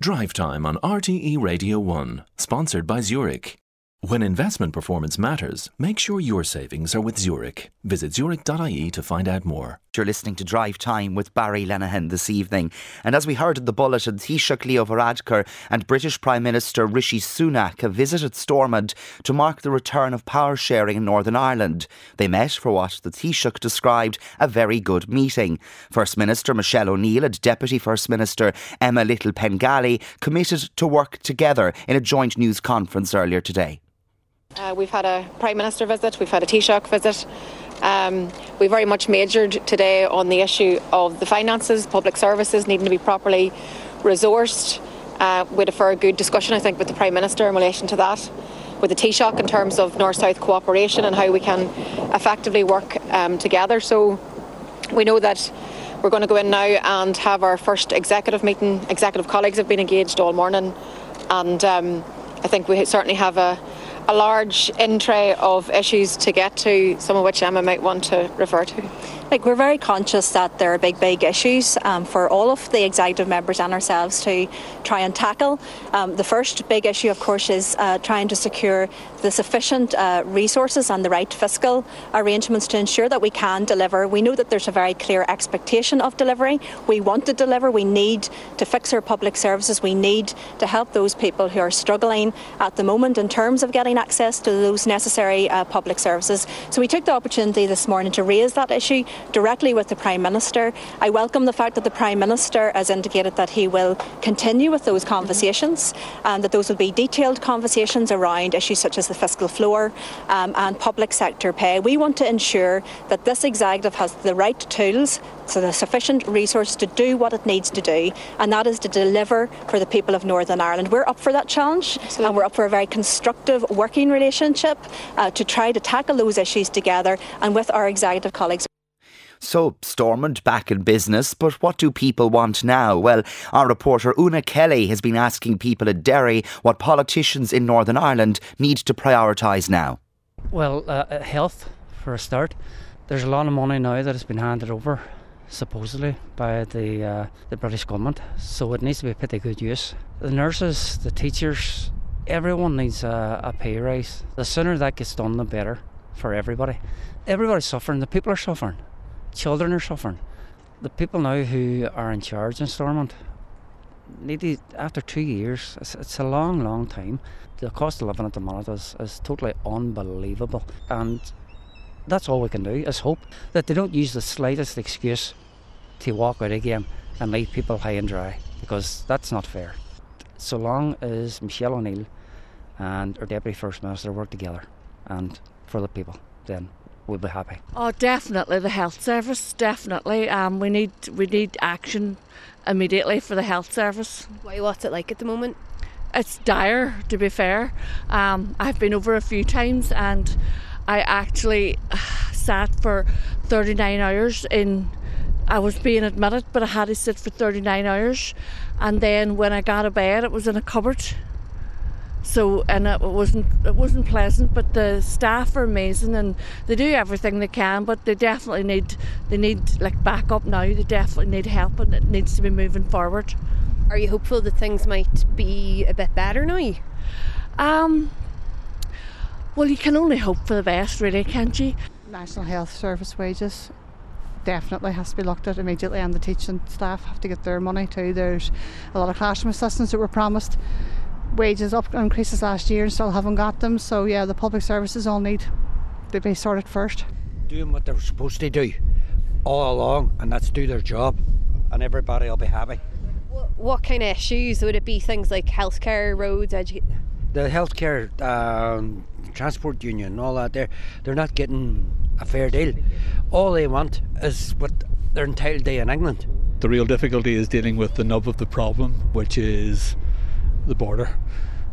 Drive Time on RTE Radio 1, sponsored by Zurich. When investment performance matters, make sure your savings are with Zurich. Visit zurich.ie to find out more. You're listening to Drive Time with Barry Lenihan this evening. And as we heard in the bulletin, Taoiseach Leo Varadkar and British Prime Minister Rishi Sunak have visited Stormont to mark the return of power sharing in Northern Ireland. They met for what the Taoiseach described a very good meeting. First Minister Michelle O'Neill and Deputy First Minister Emma Little Pengelly committed to work together in a joint news conference earlier today. Uh, we've had a Prime Minister visit, we've had a Taoiseach visit. Um, we very much majored today on the issue of the finances, public services needing to be properly resourced. Uh, we had a very good discussion, I think, with the Prime Minister in relation to that, with the Taoiseach in terms of North South cooperation and how we can effectively work um, together. So we know that we're going to go in now and have our first executive meeting. Executive colleagues have been engaged all morning, and um, I think we certainly have a a large in tray of issues to get to, some of which Emma might want to refer to. Like we're very conscious that there are big, big issues um, for all of the executive members and ourselves to try and tackle. Um, the first big issue, of course, is uh, trying to secure the sufficient uh, resources and the right fiscal arrangements to ensure that we can deliver. We know that there's a very clear expectation of delivery. We want to deliver. We need to fix our public services. We need to help those people who are struggling at the moment in terms of getting access to those necessary uh, public services. So we took the opportunity this morning to raise that issue directly with the Prime Minister. I welcome the fact that the Prime Minister has indicated that he will continue with those conversations and that those will be detailed conversations around issues such as the fiscal floor um, and public sector pay. We want to ensure that this executive has the right tools, so the sufficient resources to do what it needs to do, and that is to deliver for the people of Northern Ireland. We're up for that challenge, Absolutely. and we're up for a very constructive working relationship uh, to try to tackle those issues together and with our executive colleagues. So, Stormont back in business, but what do people want now? Well, our reporter Una Kelly has been asking people at Derry what politicians in Northern Ireland need to prioritise now. Well, uh, uh, health for a start. There's a lot of money now that has been handed over, supposedly, by the uh, the British government, so it needs to be put to good use. The nurses, the teachers, everyone needs a, a pay rise. The sooner that gets done, the better for everybody. Everybody's suffering, the people are suffering children are suffering. The people now who are in charge in Stormont to, after two years, it's, it's, a long, long time. The cost of living at the moment is, is totally unbelievable. And that's all we can do is hope that they don't use the slightest excuse to walk out again and leave people high and dry because that's not fair. So long as Michelle O'Neill and our Deputy First Minister work together and for the people, then we'll be happy. Oh, definitely the health service. Definitely, um, we need we need action immediately for the health service. Why? What's it like at the moment? It's dire, to be fair. Um, I've been over a few times, and I actually sat for 39 hours in. I was being admitted, but I had to sit for 39 hours, and then when I got a bed, it was in a cupboard so and it wasn't it wasn't pleasant, but the staff are amazing and they do everything they can. But they definitely need they need like backup now. They definitely need help and it needs to be moving forward. Are you hopeful that things might be a bit better now? Um. Well, you can only hope for the best, really, can't you? National Health Service wages definitely has to be looked at immediately, and the teaching staff have to get their money too. There's a lot of classroom assistants that were promised wages up increases last year and still haven't got them. So yeah, the public services all need to be sorted first. Doing what they're supposed to do all along, and that's do their job, and everybody will be happy. What kind of issues would it be? Things like healthcare, roads, education. The healthcare, um, transport union, all that. They're they're not getting a fair deal. All they want is what they're entitled to in England. The real difficulty is dealing with the nub of the problem, which is the border.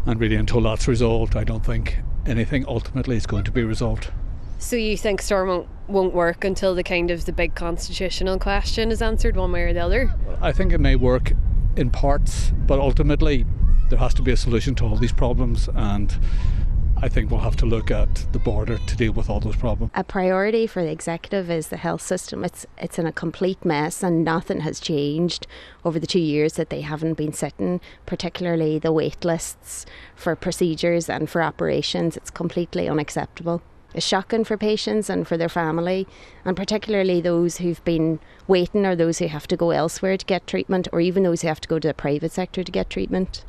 And really, until that's resolved, I don't think anything ultimately is going to be resolved. So you think Stormont won't work until the kind of the big constitutional question is answered one way or the other? I think it may work in parts, but ultimately there has to be a solution to all these problems and I think we'll have to look at the border to deal with all those problems. A priority for the executive is the health system. It's it's in a complete mess and nothing has changed over the two years that they haven't been sitting, particularly the wait lists for procedures and for operations. It's completely unacceptable. It's shocking for patients and for their family, and particularly those who've been waiting or those who have to go elsewhere to get treatment, or even those who have to go to the private sector to get treatment.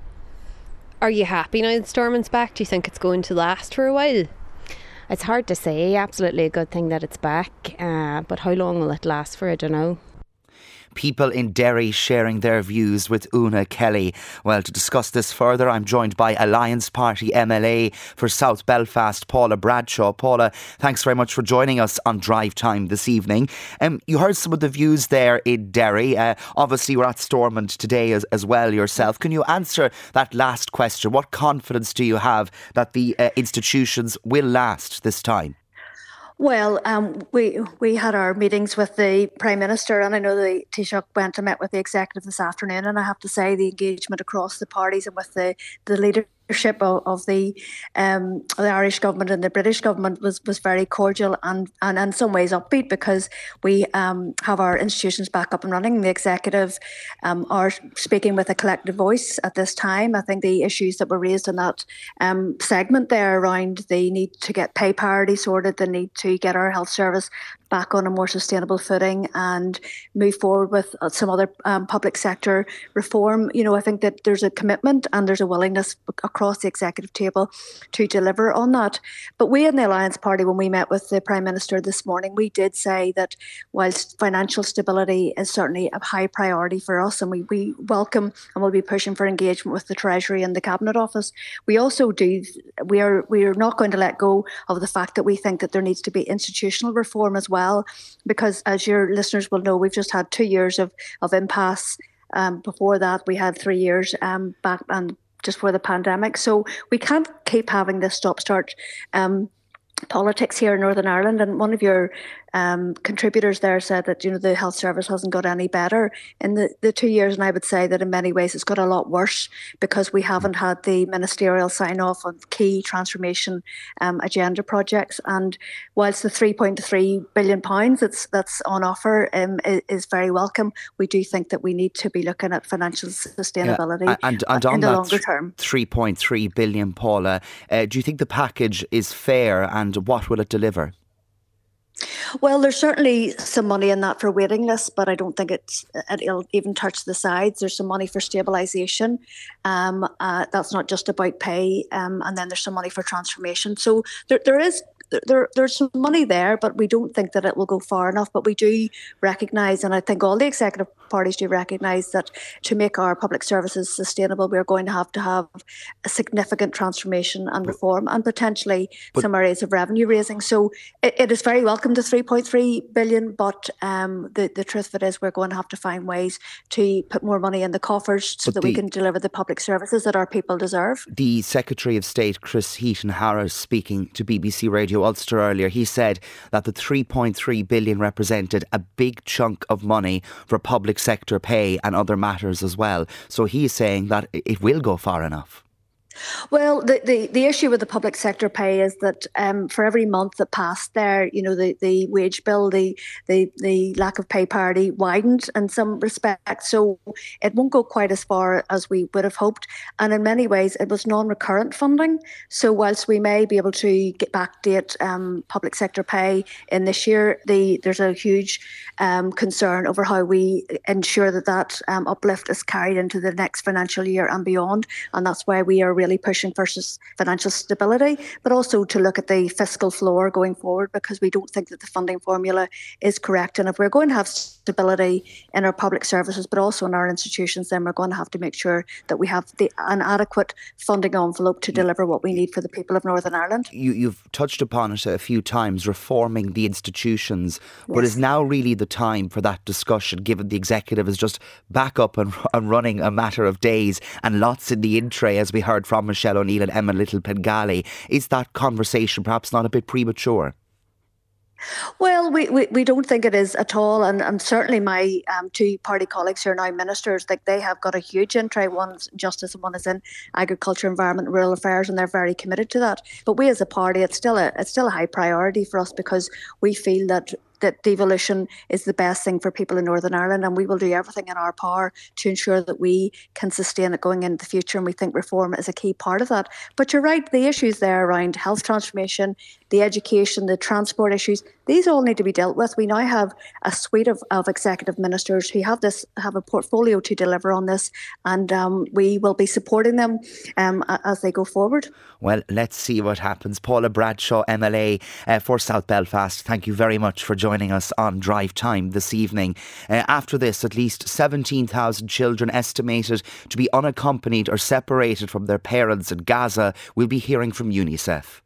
Are you happy now that Stormont's back? Do you think it's going to last for a while? It's hard to say. Absolutely a good thing that it's back, uh, but how long will it last for? I don't know people in Derry sharing their views with Una Kelly. Well, to discuss this further, I'm joined by Alliance Party MLA for South Belfast, Paula Bradshaw. Paula, thanks very much for joining us on Drive Time this evening. Um, you heard some of the views there in Derry. Uh, obviously, we're at Stormont today as, as well yourself. Can you answer that last question? What confidence do you have that the uh, institutions will last this time? Well, um, we we had our meetings with the Prime Minister, and I know the Taoiseach went and met with the executive this afternoon. And I have to say, the engagement across the parties and with the the leader of, of the um, the Irish government and the British government was was very cordial and and in some ways upbeat because we um, have our institutions back up and running. The executive um, are speaking with a collective voice at this time. I think the issues that were raised in that um, segment there around the need to get pay parity sorted, the need to get our health service back on a more sustainable footing and move forward with uh, some other um, public sector reform. You know, I think that there's a commitment and there's a willingness across the executive table to deliver on that. But we in the Alliance Party, when we met with the Prime Minister this morning, we did say that whilst financial stability is certainly a high priority for us and we, we welcome and will be pushing for engagement with the Treasury and the Cabinet Office, we also do, we are, we are not going to let go of the fact that we think that there needs to be institutional reform as well well, because as your listeners will know, we've just had two years of, of impasse. Um, before that, we had three years um, back and just for the pandemic. So we can't keep having this stop start um, politics here in Northern Ireland. And one of your um, contributors there said that you know the health service hasn't got any better in the, the two years, and I would say that in many ways it's got a lot worse because we haven't had the ministerial sign off on key transformation um, agenda projects. And whilst the 3.3 billion pounds that's that's on offer um, is, is, very welcome, we do think that we need to be looking at financial sustainability yeah. and, and on in the that longer term. 3.3 billion, Paula, uh, do you think the package is fair, and what will it deliver? Well, there's certainly some money in that for waiting lists, but I don't think it's it'll even touch the sides. There's some money for stabilisation. Um, uh, that's not just about pay, um, and then there's some money for transformation. So there, there is there, there's some money there, but we don't think that it will go far enough. But we do recognise, and I think all the executive parties do recognise that to make our public services sustainable, we're going to have to have a significant transformation and reform, and potentially some areas of revenue raising. So it, it is very welcome to 3.3 billion, but um, the the truth of it is we're going to have to find ways to put more money in the coffers so that the, we can deliver the public services that our people deserve. The Secretary of State Chris Heaton Harris speaking to BBC Radio Ulster earlier, he said that the 3.3 billion represented a big chunk of money for public sector pay and other matters as well. So he's saying that it will go far enough. Well, the, the, the issue with the public sector pay is that um, for every month that passed there, you know, the, the wage bill, the, the the lack of pay parity widened in some respects. So it won't go quite as far as we would have hoped. And in many ways, it was non-recurrent funding. So whilst we may be able to get backdate um, public sector pay in this year, the there's a huge um, concern over how we ensure that that um, uplift is carried into the next financial year and beyond. And that's why we are really pushing for financial stability, but also to look at the fiscal floor going forward because we don't think that the funding formula is correct. And if we're going to have stability in our public services, but also in our institutions, then we're going to have to make sure that we have the, an adequate funding envelope to mm. deliver what we need for the people of Northern Ireland. You, have touched upon it a few times, reforming the institutions, yes. but is now really the time for that discussion, given the executive is just back up and, and running a matter of days and lots in the in tray, as we heard from Michelle O'Neill and Emma Little Pengelly. Is that conversation perhaps not a bit premature? Well, we, we, we don't think it is at all, and, and certainly my um, two party colleagues who are now ministers, like they have got a huge entry. One's justice and one is in agriculture, environment, rural affairs, and they're very committed to that. But we as a party, it's still a it's still a high priority for us because we feel that that devolution is the best thing for people in Northern Ireland, and we will do everything in our power to ensure that we can sustain it going into the future. And we think reform is a key part of that. But you're right, the issues there around health transformation, the education, the transport issues, these all need to be dealt with. We now have a suite of, of executive ministers who have this have a portfolio to deliver on this, and um, we will be supporting them um, as they go forward. Well, let's see what happens. Paula Bradshaw, MLA uh, for South Belfast, thank you very much for joining us on Drive Time this evening. Uh, after this, at least 17,000 children estimated to be unaccompanied or separated from their parents in Gaza will be hearing from UNICEF.